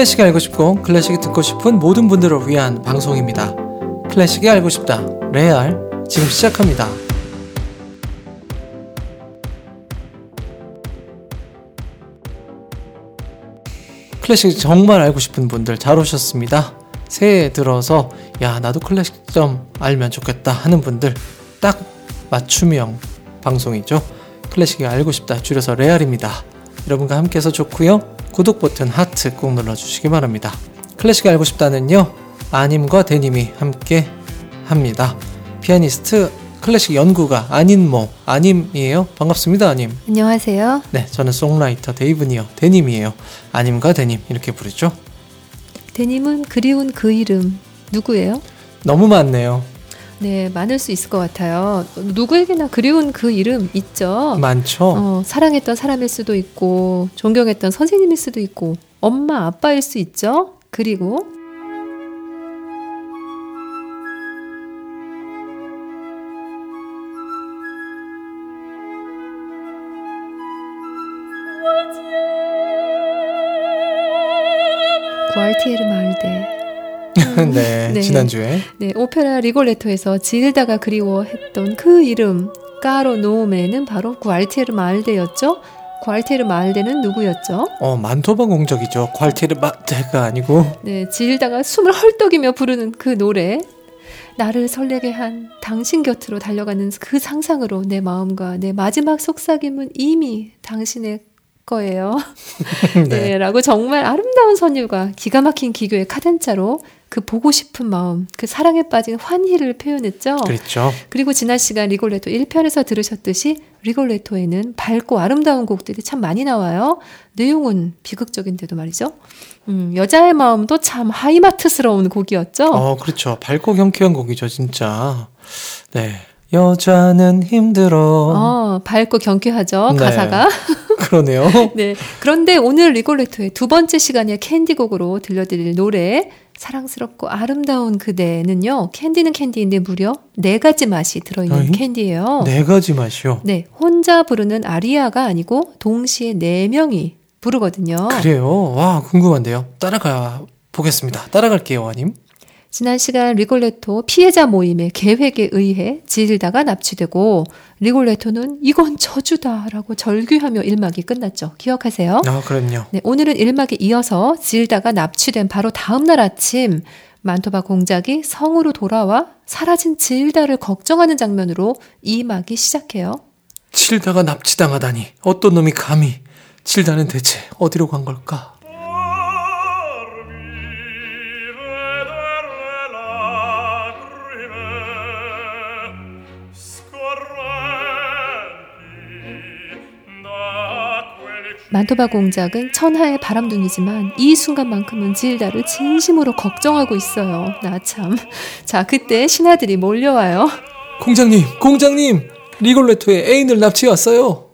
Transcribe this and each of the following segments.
클래식이 알고 싶고 클래식이 듣고 싶은 모든 분들을 위한 방송입니다. 클래식이 알고 싶다. 레알 지금 시작합니다. 클래식 정말 알고 싶은 분들 잘 오셨습니다. 새해 들어서 야 나도 클래식 좀 알면 좋겠다 하는 분들 딱 맞춤형 방송이죠. 클래식이 알고 싶다 줄여서 레알입니다. 여러분과 함께해서 좋고요. 구독 버튼 하트 꼭 눌러주시기 바랍니다. 클래식 알고 싶다는요. 아님과 대님이 함께 합니다. 피아니스트 클래식 연구가 아닌모 아님이에요. 반갑습니다, 아님. 안녕하세요. 네, 저는 songwriter 데이브니어 대님이에요. 아님과 대님 이렇게 부르죠. 대님은 그리운 그 이름 누구예요? 너무 많네요. 네, 많을 수 있을 것 같아요. 누구에게나 그리운 그 이름 있죠. 많죠. 어, 사랑했던 사람일 수도 있고, 존경했던 선생님일 수도 있고, 엄마, 아빠일 수 있죠. 그리고 구알티에르 마을대. 네, 네. 지난주에 네, 오페라 리골레토에서 질다가 그리워했던 그 이름 까로 노메는 바로 구알티에르 마을대였죠. 구알티에르 마을대는 누구였죠? 어 만토바 공적이죠. 괄테르 마테가 아니고 네, 질다가 숨을 헐떡이며 부르는 그 노래. 나를 설레게 한 당신 곁으로 달려가는 그 상상으로 내 마음과 내 마지막 속삭임은 이미 당신의 거예요. 네. 라고 정말 아름다운 선율과 기가 막힌 기교의 카덴자로 그 보고 싶은 마음, 그 사랑에 빠진 환희를 표현했죠. 그랬죠. 그리고 지난 시간 리골레토 1편에서 들으셨듯이 리골레토에는 밝고 아름다운 곡들이 참 많이 나와요. 내용은 비극적인데도 말이죠. 음, 여자의 마음도 참 하이마트스러운 곡이었죠. 어, 그렇죠. 밝고 경쾌한 곡이죠, 진짜. 네. 여자는 힘들어. 어, 밝고 경쾌하죠, 네. 가사가. 그러네요. 네. 그런데 오늘 리골레토의 두 번째 시간의 캔디곡으로 들려드릴 노래, 사랑스럽고 아름다운 그대는요, 캔디는 캔디인데 무려 네 가지 맛이 들어있는 어이? 캔디예요. 네 가지 맛이요. 네, 혼자 부르는 아리아가 아니고 동시에 네 명이 부르거든요. 그래요. 와, 궁금한데요. 따라가 보겠습니다. 따라갈게요, 아님. 지난 시간 리골레토 피해자 모임의 계획에 의해 질다가 납치되고 리골레토는 이건 저주다라고 절규하며 일막이 끝났죠. 기억하세요? 아, 그럼요. 네, 오늘은 일막에 이어서 질다가 납치된 바로 다음 날 아침 만토바 공작이 성으로 돌아와 사라진 질다를 걱정하는 장면으로 이 막이 시작해요. 칠다가 납치당하다니. 어떤 놈이 감히. 칠다는 대체 어디로 간 걸까? 만토바 공작은 천하의 바람둥이지만 이 순간만큼은 질다를 진심으로 걱정하고 있어요. 나 참. 자, 그때 신하들이 몰려와요. 공장님, 공장님! 리골레토에 애인을 납치해 왔어요.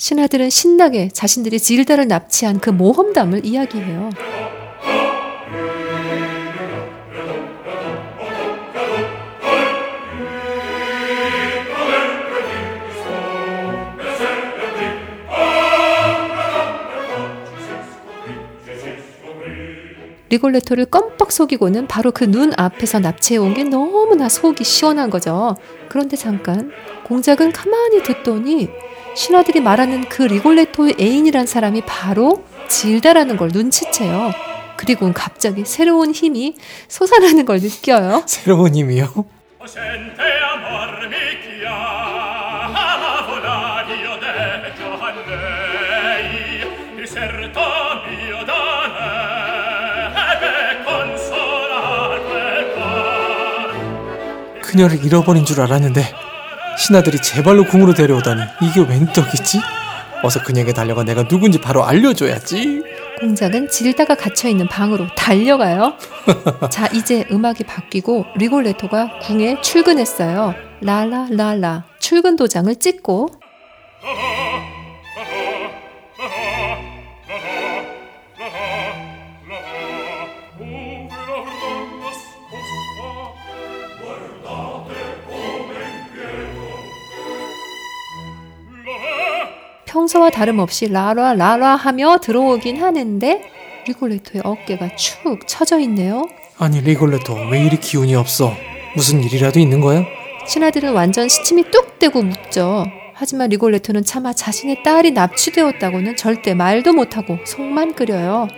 신하들은 신나게 자신들이 질다를 납치한 그 모험담을 이야기해요. 리골레토를 껌뻑 속이고는 바로 그 눈 앞에서 납치해온 게 너무나 속이 시원한 거죠. 그런데 잠깐 공작은 가만히 듣더니 신하들이 말하는 그 리골레토의 애인이란 사람이 바로 질다라는 걸 눈치채요. 그리고는 갑자기 새로운 힘이 솟아나는 걸 느껴요. 새로운 힘이요. 그녀를 잃어버린 줄 알았는데 신하들이 제 발로 궁으로 데려오다니 이게 웬 떡이지? 어서 그녀에게 달려가 내가 누군지 바로 알려줘야지. 공작은 질다가 갇혀있는 방으로 달려가요. 자, 이제 음악이 바뀌고 리골레토가 궁에 출근했어요. 라라라라 출근 도장을 찍고 평소와 다름없이 라라 라라 하며 들어오긴 하는데 리골레토의 어깨가 축 처져 있네요. 아니 리골레토 왜 이리 기운이 없어? 무슨 일이라도 있는 거야? 신하들은 완전 시침이 뚝 떼고 묻죠. 하지만 리골레토는 차마 자신의 딸이 납치되었다고는 절대 말도 못하고 속만 끓여요.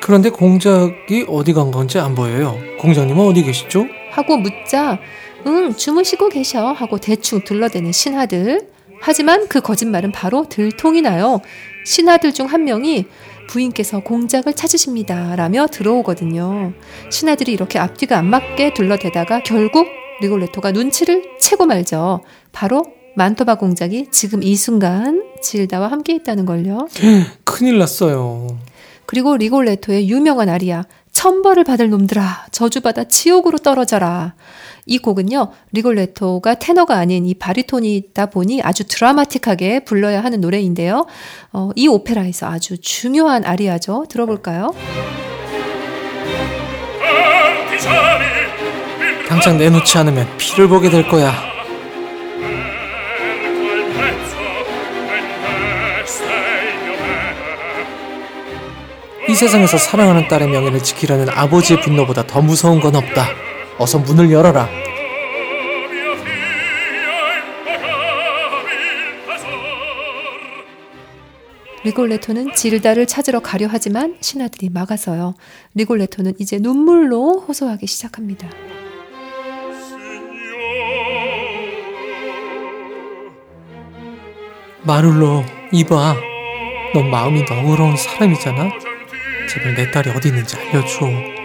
그런데 공작이 어디 간 건지 안 보여요. 공작님은 어디 계시죠? 하고 묻자 응 주무시고 계셔 하고 대충 둘러대는 신하들. 하지만 그 거짓말은 바로 들통이 나요. 신하들 중 한 명이 부인께서 공작을 찾으십니다. 라며 들어오거든요. 신하들이 이렇게 앞뒤가 안 맞게 둘러대다가 결국 리골레토가 눈치를 채고 말죠. 바로 만토바 공작이 지금 이 순간 질다와 함께 있다는 걸요. 큰일 났어요. 그리고 리골레토의 유명한 아리아 천벌을 받을 놈들아 저주받아 지옥으로 떨어져라. 이 곡은요 리골레토가 테너가 아닌 이 바리톤이다 보니 아주 드라마틱하게 불러야 하는 노래인데요. 어, 이 오페라에서 아주 중요한 아리아죠. 들어볼까요? 당장 내놓지 않으면 피를 보게 될 거야. 이 세상에서 사랑하는 딸의 명예를 지키려는 아버지의 분노보다 더 무서운 건 없다. 어서 문을 열어라. 리골레토는 질다를 찾으러 가려 하지만 신하들이 막아서요. 리골레토는 이제 눈물로 호소하기 시작합니다. 마룰로 이봐. 넌 마음이 너그러운 사람이잖아. 제발 내 딸이 어디 있는지 알려줘.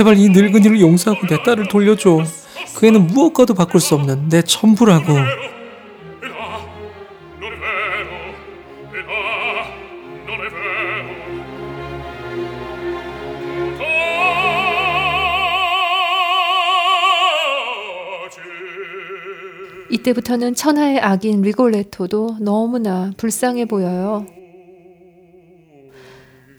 제발 이 늙은이를 용서하고 내 딸을 돌려줘. 그 애는 무엇과도 바꿀 수 없는 내 전부라고. 이때부터는 천하의 악인 리골레토도 너무나 불쌍해 보여요.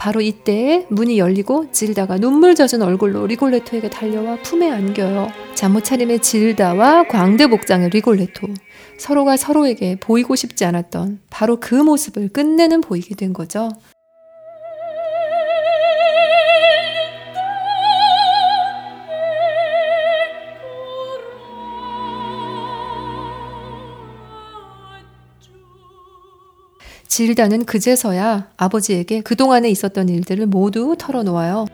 바로 이때 문이 열리고 질다가 눈물 젖은 얼굴로 리골레토에게 달려와 품에 안겨요. 잠못 차림의 질다와 광대복장의 리골레토. 서로가 서로에게 보이고 싶지 않았던 바로 그 모습을 끝내는 보이게 된 거죠. 질다는 그제서야 아버지에게 그동안에 있었던 일들을 모두 털어놓아요.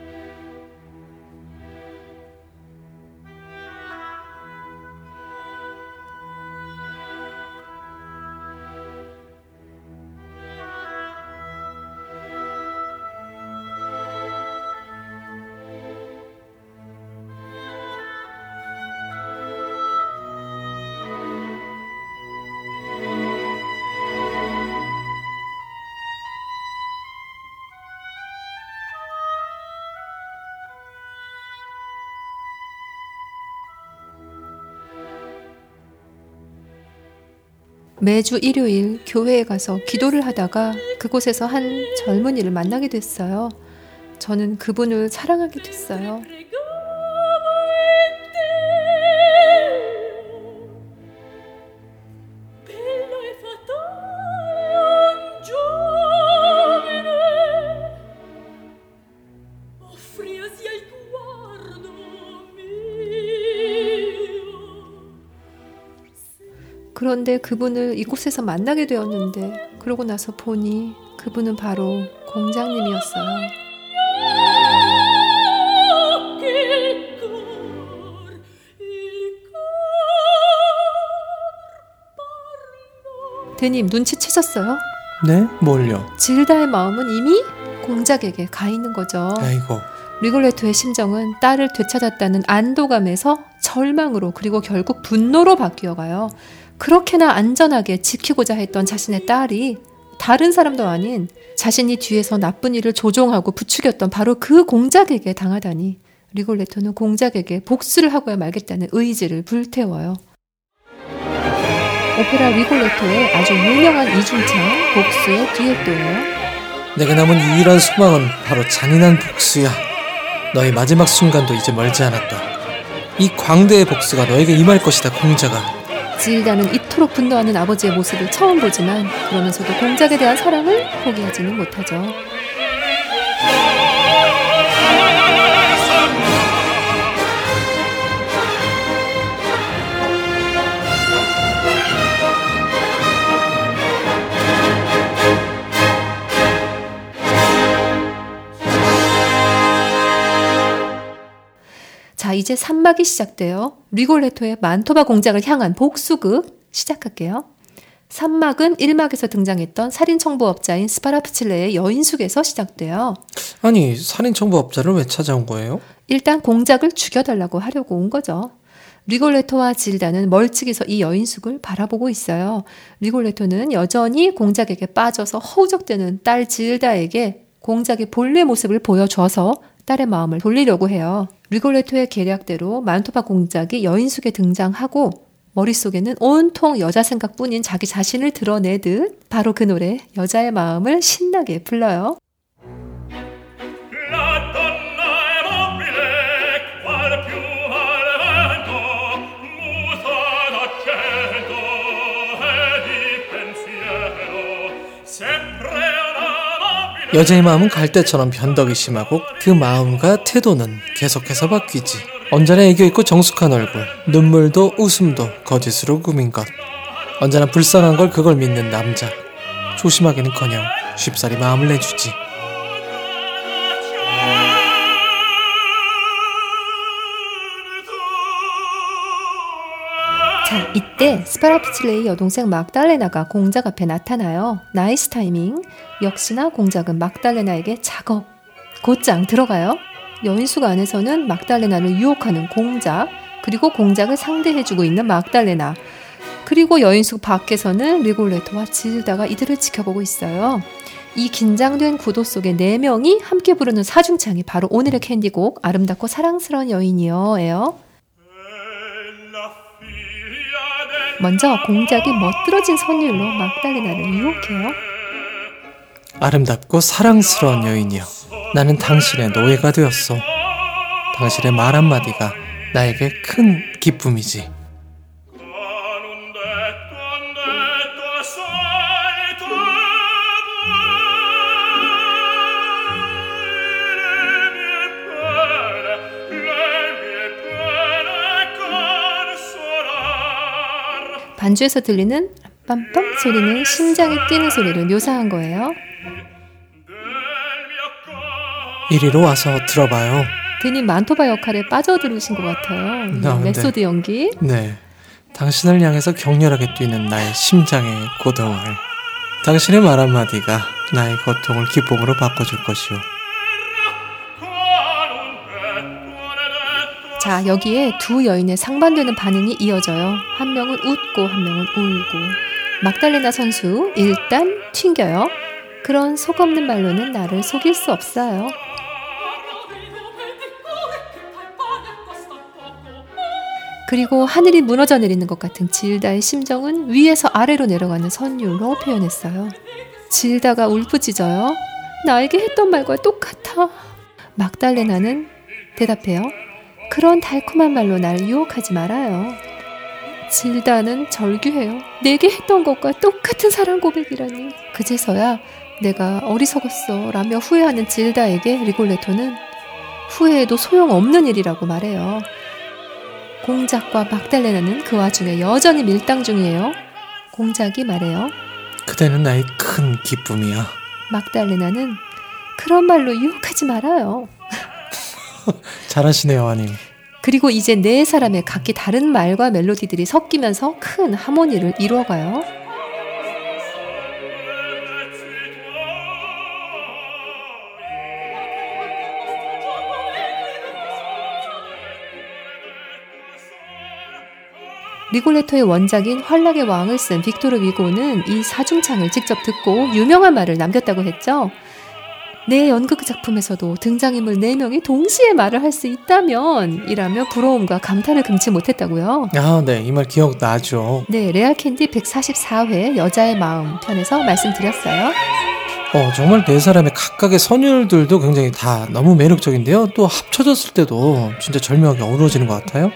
매주 일요일 교회에 가서 기도를 하다가 그곳에서 한 젊은이를 만나게 됐어요. 저는 그분을 사랑하게 됐어요. 그런데 그분을 이곳에서 만나게 되었는데 그러고 나서 보니 그분은 바로 공장님이었어요. 대님 눈치채셨어요? 네? 뭘요? 질다의 마음은 이미 공작에게 가 있는 거죠. 아이고. 리골레토의 심정은 딸을 되찾았다는 안도감에서 절망으로 그리고 결국 분노로 바뀌어 가요. 그렇게나 안전하게 지키고자 했던 자신의 딸이 다른 사람도 아닌 자신이 뒤에서 나쁜 일을 조종하고 부추겼던 바로 그 공작에게 당하다니 리골레토는 공작에게 복수를 하고야 말겠다는 의지를 불태워요. 오페라 리골레토의 아주 유명한 이중창 복수의 듀엣도예요. 내게 남은 유일한 소망은 바로 잔인한 복수야. 너의 마지막 순간도 이제 멀지 않았다. 이 광대의 복수가 너에게 임할 것이다, 공자가. 질다는 이토록 분노하는 아버지의 모습을 처음 보지만 그러면서도 공작에 대한 사랑을 포기하지는 못하죠. 자, 이제 산막이 시작돼요. 리골레토의 만토바 공작을 향한 복수극 시작할게요. 산막은 1막에서 등장했던 살인 청부업자인 스파라프칠레의 여인숙에서 시작돼요. 아니, 살인 청부업자를 왜 찾아온 거예요? 일단 공작을 죽여달라고 하려고 온 거죠. 리골레토와 질다는 멀찍이서 이 여인숙을 바라보고 있어요. 리골레토는 여전히 공작에게 빠져서 허우적대는 딸 질다에게 공작의 본래 모습을 보여줘서 딸의 마음을 돌리려고 해요. 리골레토의 계략대로 만토바 공작이 여인숙에 등장하고 머릿속에는 온통 여자 생각뿐인 자기 자신을 드러내듯 바로 그 노래 여자의 마음을 신나게 불러요. 여자의 마음은 갈대처럼 변덕이 심하고 그 마음과 태도는 계속해서 바뀌지. 언제나 애교있고 정숙한 얼굴, 눈물도 웃음도 거짓으로 꾸민 것. 언제나 불쌍한 걸 그걸 믿는 남자. 조심하기는커녕 쉽사리 마음을 내주지. 이때 스파라푸칠레의 여동생 막달레나가 공작 앞에 나타나요. Nice timing. 역시나 공작은 막달레나에게 작업, 곧장 들어가요. 여인숙 안에서는 막달레나를 유혹하는 공작, 그리고 공작을 상대해주고 있는 막달레나, 그리고 여인숙 밖에서는 리골레토와 질다가 이들을 지켜보고 있어요. 이 긴장된 구도 속에 네 명이 함께 부르는 사중창이 바로 오늘의 캔디곡 아름답고 사랑스러운 여인이요예요. 먼저 공작이 멋들어진 선율로 막달레나를 유혹해요. 아름답고 사랑스러운 여인이여. 나는 당신의 노예가 되었어. 당신의 말 한마디가 나에게 큰 기쁨이지. 반주에서 들리는 빰빰 소리는 심장이 뛰는 소리를 묘사한 거예요. 이리로 와서 들어봐요. 드니 만토바 역할에 빠져들으신 것 같아요. 이 아, 네. 메소드 연기. 네. 당신을 향해서 격렬하게 뛰는 나의 심장의 고동을. 당신의 말 한마디가 나의 고통을 기쁨으로 바꿔줄 것이오. 자, 여기에 두 여인의 상반되는 반응이 이어져요. 한 명은 웃고 한 명은 울고. 막달레나 선수 일단 튕겨요. 그런 속 없는 말로는 나를 속일 수 없어요. 그리고 하늘이 무너져 내리는 것 같은 질다의 심정은 위에서 아래로 내려가는 선율로 표현했어요. 질다가 울부짖어요. 나에게 했던 말과 똑같아. 막달레나는 대답해요. 그런 달콤한 말로 날 유혹하지 말아요. 질다는 절규해요. 내게 했던 것과 똑같은 사랑 고백이라니. 그제서야 내가 어리석었어 라며 후회하는 질다에게 리골레토는 후회해도 소용없는 일이라고 말해요. 공작과 막달레나는 그 와중에 여전히 밀당 중이에요. 공작이 말해요. 그대는 나의 큰 기쁨이야. 막달레나는 그런 말로 유혹하지 말아요. 잘하시네요, 아님. 그리고 이제 네 사람의 각기 다른 말과 멜로디들이 섞이면서 큰 하모니를 이루어가요. 리골레토의 원작인 환락의 왕을 쓴 빅토르 위고는 이 사중창을 직접 듣고 유명한 말을 남겼다고 했죠. 내 연극 작품에서도 등장인물 4명이 동시에 말을 할 수 있다면 이라며 부러움과 감탄을 금치 못했다고요. 아, 네. 이 말 기억나죠. 네, 레알 캔디 144회 여자의 마음 편에서 말씀드렸어요. 어, 정말 네 사람의 각각의 선율들도 굉장히 다 너무 매력적인데요. 또 합쳐졌을 때도 진짜 절묘하게 어우러지는 것 같아요.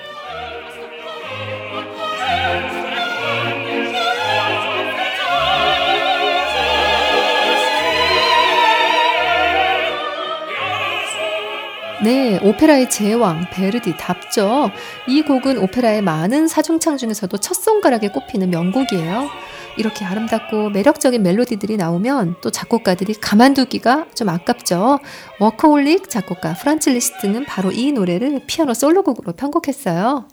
네, 오페라의 제왕 베르디 답죠. 이 곡은 오페라의 많은 사중창 중에서도 첫 손가락에 꼽히는 명곡이에요. 이렇게 아름답고 매력적인 멜로디들이 나오면 또 작곡가들이 가만두기가 좀 아깝죠. 워커홀릭 작곡가 프란츠 리스트는 바로 이 노래를 피아노 솔로곡으로 편곡했어요.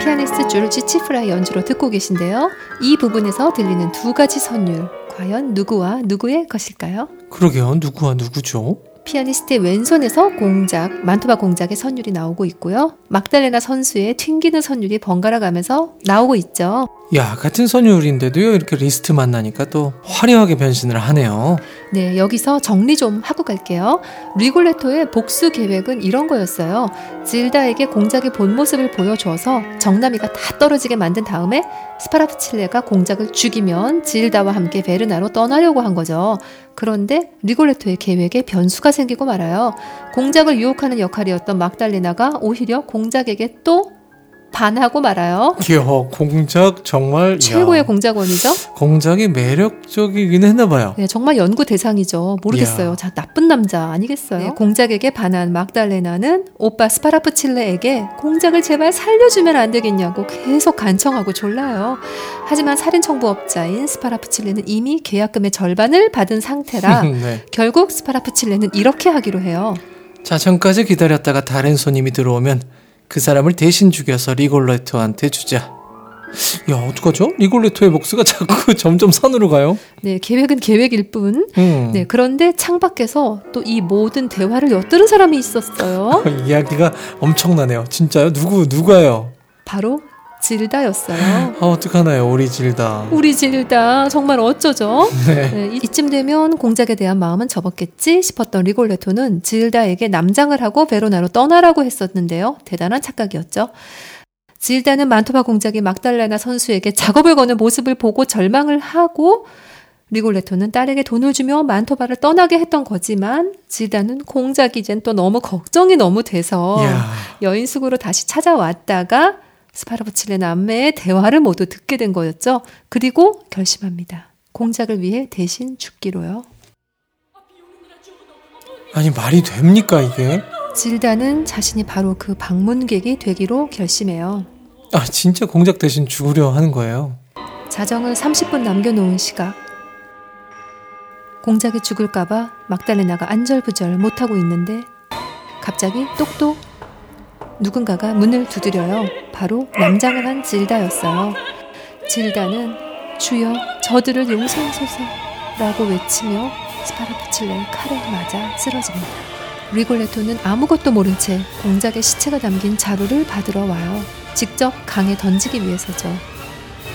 피아니스트 주르지 치프라의 연주로 듣고 계신데요. 이 부분에서 들리는 두 가지 선율, 과연 누구와 누구의 것일까요? 그러게요. 누구와 누구죠? 피아니스트의 왼손에서 공작, 만토바 공작의 선율이 나오고 있고요. 막달레나 선수의 튕기는 선율이 번갈아 가면서 나오고 있죠. 야, 같은 선율인데도요. 이렇게 리스트 만나니까 또 화려하게 변신을 하네요. 네, 여기서 정리 좀 하고 갈게요. 리골레토의 복수 계획은 이런 거였어요. 질다에게 공작의 본 모습을 보여줘서 정남이가 다 떨어지게 만든 다음에 스파라프칠레가 공작을 죽이면 질다와 함께 베르나로 떠나려고 한 거죠. 그런데 리골레토의 계획에 변수가 생기고 말아요. 공작을 유혹하는 역할이었던 막달리나가 오히려 공작에게 또 반하고 말아요. 이야, 공작 정말 최고의 야, 공작원이죠. 공작이 매력적이긴 했나 봐요. 네, 정말 연구 대상이죠. 모르겠어요. 이야. 자, 나쁜 남자 아니겠어요? 네, 공작에게 반한 막달레나는 오빠 스파라프칠레에게 공작을 제발 살려주면 안 되겠냐고 계속 간청하고 졸라요. 하지만 살인 청부업자인 스파라프칠레는 이미 계약금의 절반을 받은 상태라 네. 결국 스파라프칠레는 이렇게 하기로 해요. 자, 전까지 기다렸다가 다른 손님이 들어오면 그 사람을 대신 죽여서 리골레토한테 주자. 야, 어떡하죠? 리골레토의 목수가 자꾸 점점 산으로 가요. 네, 계획은 계획일 뿐. 음. 네, 그런데 창밖에서 또 이 모든 대화를 엿들은 사람이 있었어요. 이야기가 엄청나네요. 진짜요? 누구 누가요? 바로 질다였어요. 아, 어떡하나요? 우리 질다. 우리 질다 정말 어쩌죠? 네. 네, 이쯤 되면 공작에 대한 마음은 접었겠지 싶었던 리골레토는 질다에게 남장을 하고 베로나로 떠나라고 했었는데요. 대단한 착각이었죠. 질다는 만토바 공작이 막달레나 선수에게 작업을 거는 모습을 보고 절망을 하고 리골레토는 딸에게 돈을 주며 만토바를 떠나게 했던 거지만 질다는 공작이 이젠 또 너무 걱정이 너무 돼서 야. 여인숙으로 다시 찾아왔다가 스파르보칠레 남매의 대화를 모두 듣게 된 거였죠. 그리고 결심합니다. 공작을 위해 대신 죽기로요. 아니 말이 됩니까 이게? 질다는 자신이 바로 그 방문객이 되기로 결심해요. 아 진짜 공작 대신 죽으려 하는 거예요. 자정을 30분 남겨놓은 시각. 공작이 죽을까봐 막달레나가 안절부절 못하고 있는데 갑자기 똑똑 누군가가 문을 두드려요. 바로 남장을 한 질다였어요. 질다는 주여 저들을 용서하소서 라고 외치며 스파르푸칠레의 칼에 맞아 쓰러집니다. 리골레토는 아무것도 모른 채 공작의 시체가 담긴 자루를 받으러 와요. 직접 강에 던지기 위해서죠.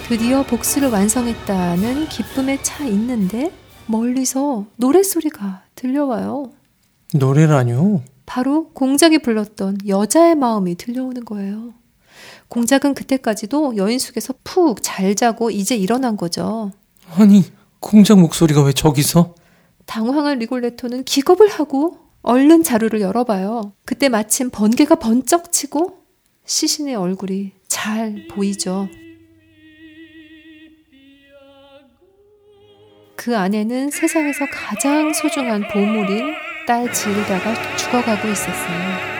드디어 복수를 완성했다는 기쁨에 차 있는데 멀리서 노랫소리가 들려와요. 노래라뇨? 바로 공작이 불렀던 여자의 마음이 들려오는 거예요. 공작은 그때까지도 여인숙에서 푹 잘 자고 이제 일어난 거죠. 아니 공작 목소리가 왜 저기서? 당황한 리골레토는 기겁을 하고 얼른 자루를 열어봐요. 그때 마침 번개가 번쩍 치고 시신의 얼굴이 잘 보이죠. 그 안에는 세상에서 가장 소중한 보물인 딸 지르다가 죽어가고 있었어요.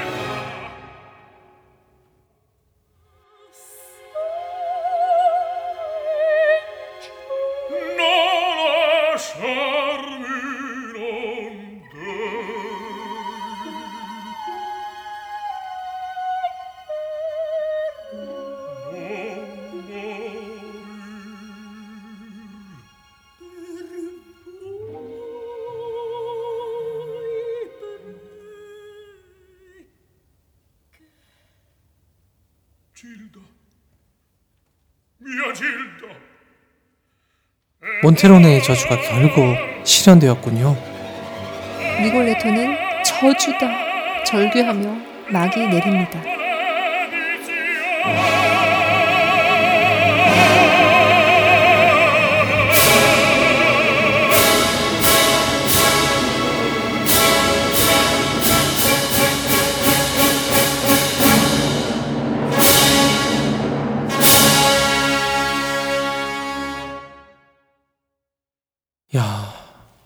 몬테로네의 저주가 결국 실현되었군요. 리골레토는 저주다 절규하며 막이 내립니다.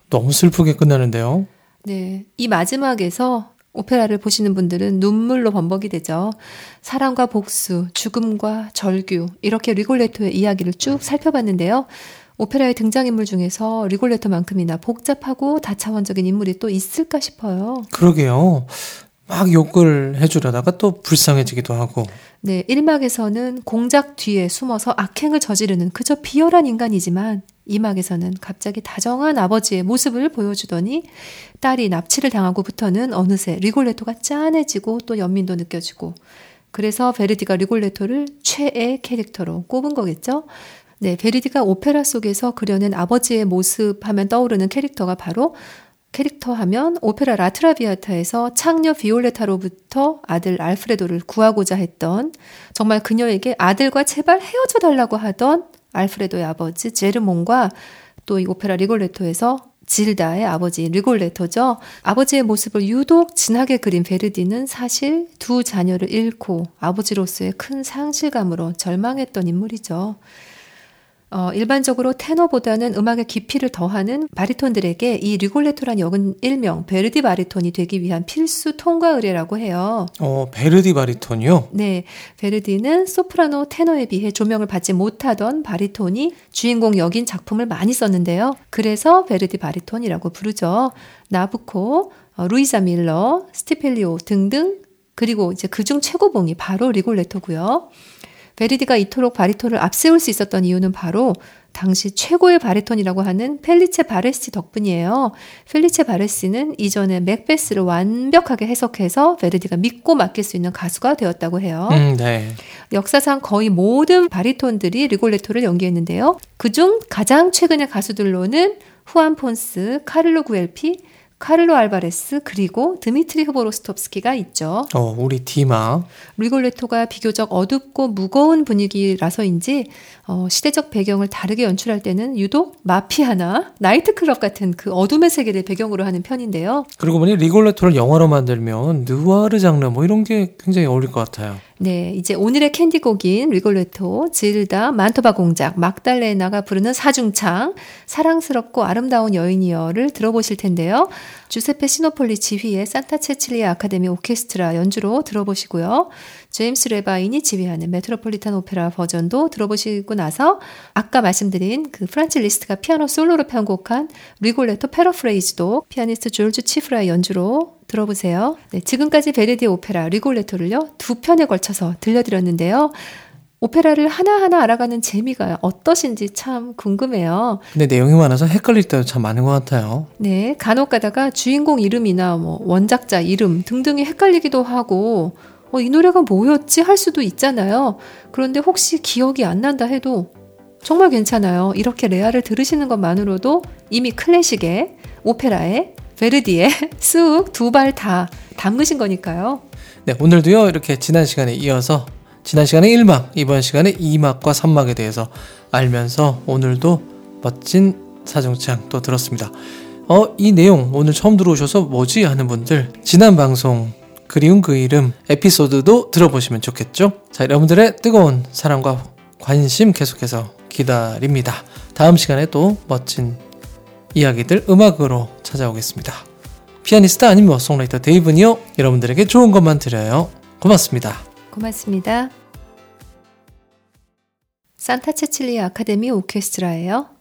너무 슬프게 끝나는데요. 네, 이 마지막에서 오페라를 보시는 분들은 눈물로 범벅이 되죠. 사랑과 복수, 죽음과 절규 이렇게 리골레토의 이야기를 쭉 살펴봤는데요. 오페라의 등장인물 중에서 리골레토만큼이나 복잡하고 다차원적인 인물이 또 있을까 싶어요. 그러게요. 막 욕을 해주려다가 또 불쌍해지기도 하고. 네, 1막에서는 공작 뒤에 숨어서 악행을 저지르는 그저 비열한 인간이지만 2막에서는 갑자기 다정한 아버지의 모습을 보여주더니 딸이 납치를 당하고부터는 어느새 리골레토가 짠해지고 또 연민도 느껴지고 그래서 베르디가 리골레토를 최애 캐릭터로 꼽은 거겠죠. 네, 베르디가 오페라 속에서 그려낸 아버지의 모습 하면 떠오르는 캐릭터가 바로 캐릭터 하면 오페라 라트라비아타에서 창녀 비올레타로부터 아들 알프레도를 구하고자 했던 정말 그녀에게 아들과 제발 헤어져 달라고 하던 알프레도의 아버지 제르몬과 또 이 오페라 리골레토에서 질다의 아버지 리골레토죠. 아버지의 모습을 유독 진하게 그린 베르디는 사실 두 자녀를 잃고 아버지로서의 큰 상실감으로 절망했던 인물이죠. 어, 일반적으로 테너보다는 음악의 깊이를 더하는 바리톤들에게 이 리골레토란 역은 일명 베르디 바리톤이 되기 위한 필수 통과 의례라고 해요. 어, 베르디 바리톤이요? 네, 베르디는 소프라노 테너에 비해 조명을 받지 못하던 바리톤이 주인공 역인 작품을 많이 썼는데요. 그래서 베르디 바리톤이라고 부르죠. 나부코, 어, 루이자 밀러, 스티펠리오 등등 그리고 이제 그중 최고봉이 바로 리골레토고요. 베르디가 이토록 바리톤을 앞세울 수 있었던 이유는 바로 당시 최고의 바리톤이라고 하는 펠리체 바레시 덕분이에요. 펠리체 바레시는 이전에 맥베스를 완벽하게 해석해서 베르디가 믿고 맡길 수 있는 가수가 되었다고 해요. 음, 네. 역사상 거의 모든 바리톤들이 리골레토를 연기했는데요. 그중 가장 최근의 가수들로는 후안 폰스, 카를로 구엘피, 카를로 알바레스 그리고 드미트리 흐보로스톱스키가 있죠. 어, 우리 디마. 리골레토가 비교적 어둡고 무거운 분위기라서인지 어, 시대적 배경을 다르게 연출할 때는 유독 마피아나 나이트클럽 같은 그 어둠의 세계를 배경으로 하는 편인데요. 그리고 보니 리골레토를 영화로 만들면 느와르 장르 뭐 이런 게 굉장히 어울릴 것 같아요. 네, 이제 오늘의 캔디곡인 리골레토, 질다, 만토바 공작, 막달레나가 부르는 사중창, 사랑스럽고 아름다운 여인이여를 들어보실 텐데요. 주세페 시노폴리 지휘의 산타 체칠리아 아카데미 오케스트라 연주로 들어보시고요. 제임스 레바인이 지휘하는 메트로폴리탄 오페라 버전도 들어보시고 나서 아까 말씀드린 그 프란츠 리스트가 피아노 솔로로 편곡한 리골레토 paraphrase도 피아니스트 죄르지 치프라의 연주로 들어보세요. 네, 지금까지 베르디 오페라 리골레토를요 두 편에 걸쳐서 들려드렸는데요. 오페라를 하나하나 알아가는 재미가 어떠신지 참 궁금해요. 근데 내용이 많아서 헷갈릴 때도 참 많은 것 같아요. 네, 간혹 가다가 주인공 이름이나 뭐 원작자 이름 등등이 헷갈리기도 하고 어, 이 노래가 뭐였지 할 수도 있잖아요. 그런데 혹시 기억이 안 난다 해도 정말 괜찮아요. 이렇게 레아를 들으시는 것만으로도 이미 클래식의 오페라의 베르디의 쑥 두 발 다 담그신 거니까요. 네, 오늘도요, 이렇게 지난 시간에 이어서 지난 시간에 1막, 이번 시간에 2막과 3막에 대해서 알면서 오늘도 멋진 사정창 또 들었습니다. 어, 이 내용 오늘 처음 들어오셔서 뭐지 하는 분들 지난 방송 그리운 그 이름 에피소드도 들어보시면 좋겠죠? 자, 여러분들의 뜨거운 사랑과 관심 계속해서 기다립니다. 다음 시간에 또 멋진 이야기들 음악으로 찾아오겠습니다. 피아니스트 아니면 송라이터 데이브니요. 여러분들에게 좋은 것만 드려요. 고맙습니다. 고맙습니다. 산타 체칠리아 아카데미 오케스트라예요.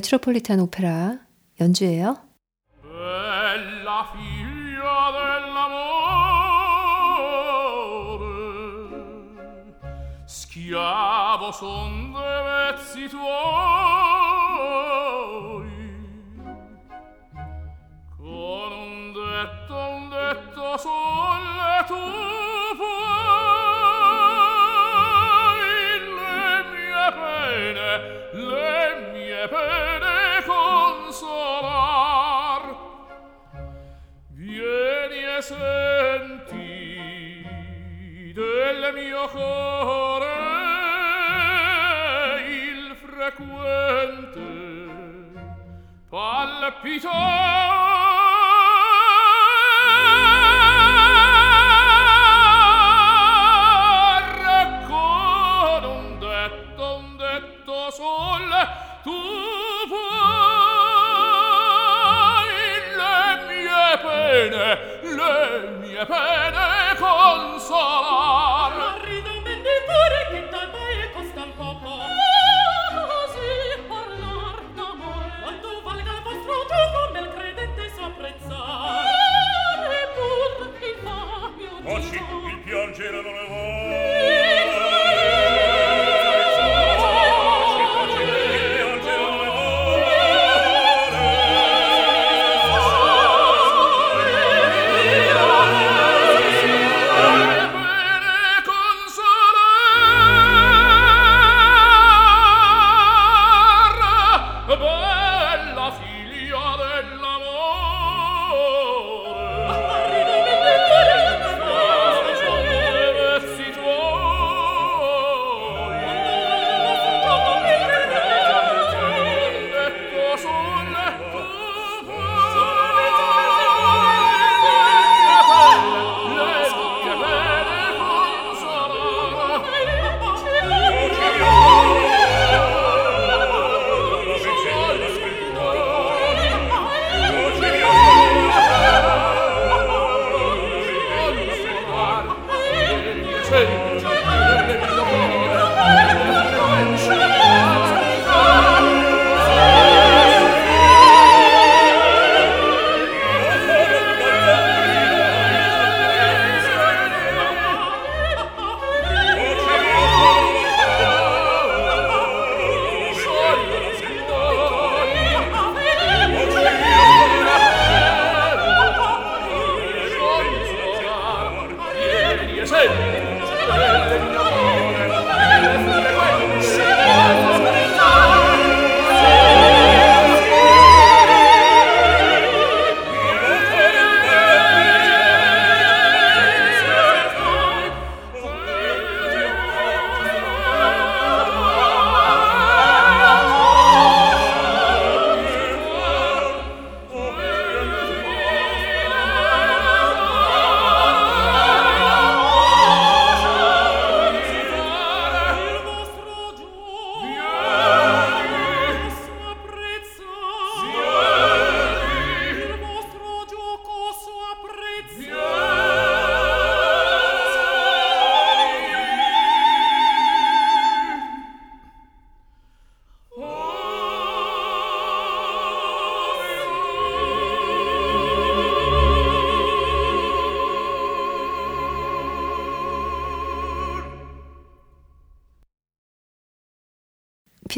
메트로폴리탄 오페라 연주예요. schiavo son de mezzi tuoi senti del mio cuore il frequente palpitare sola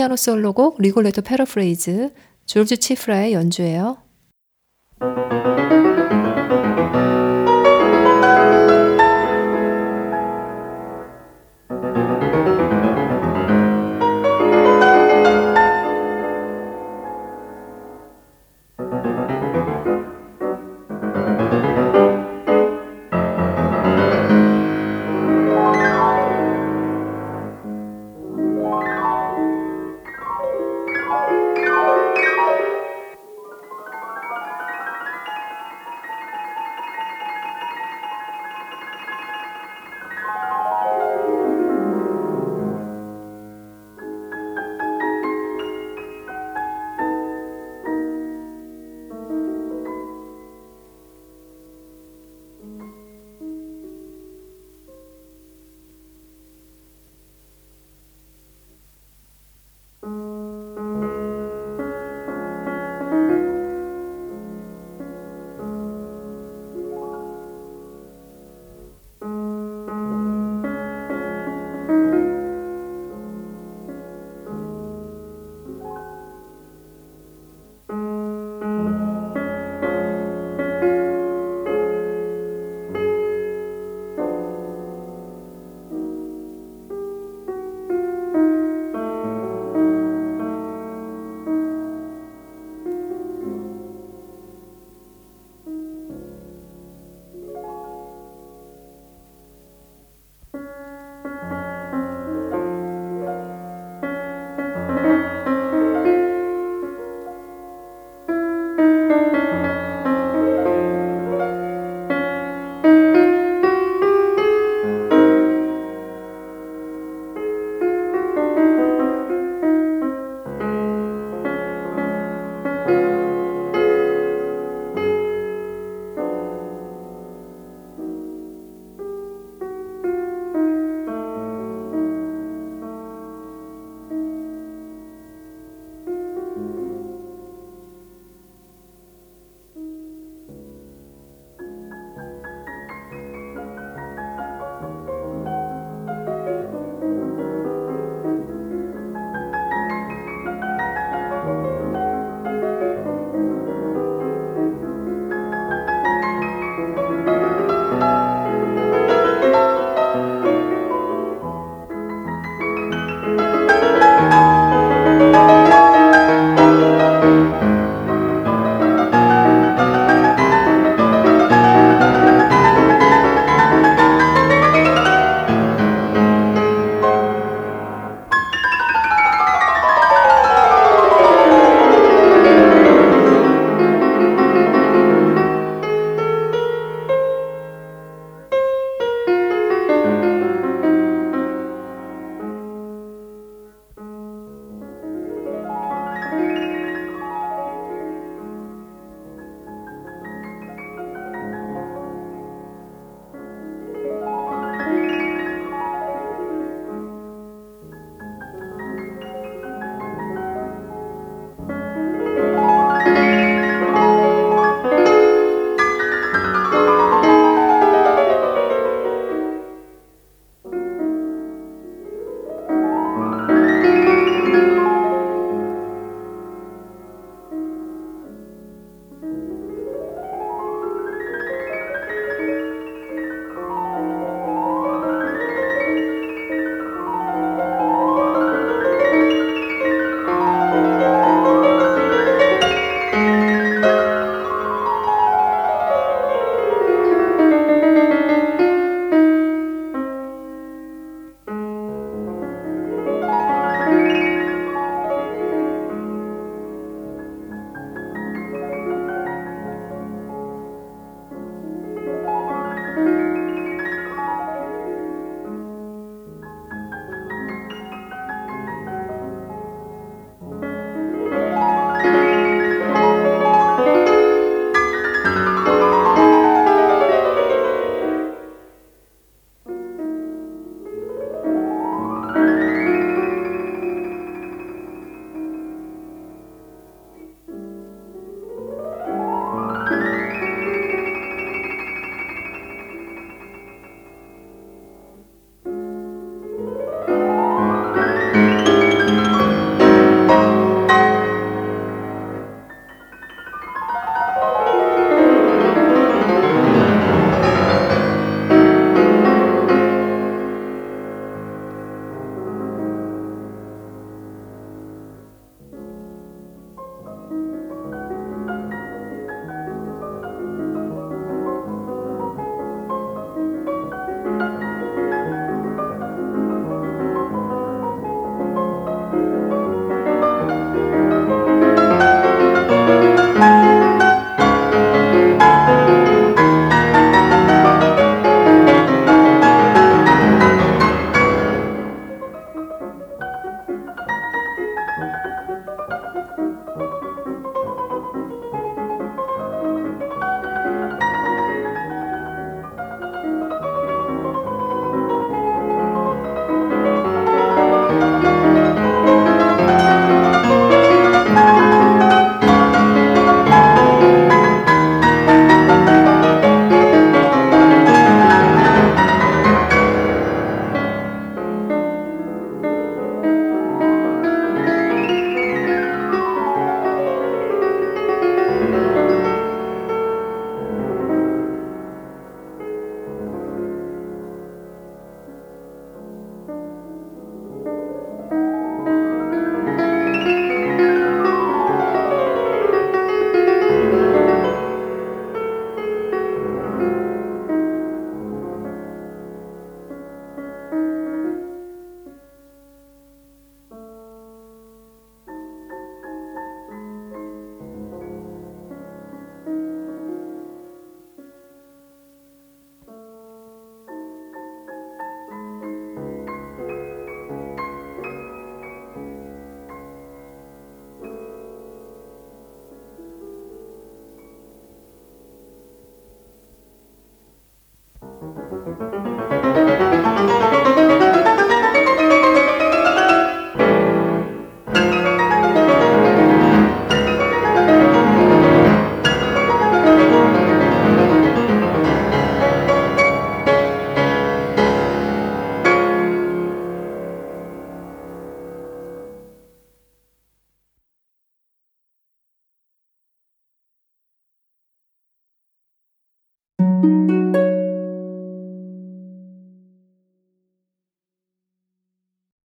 피아노 솔로곡 리골레토 패러프레이즈 졸지 치프라의 연주예요.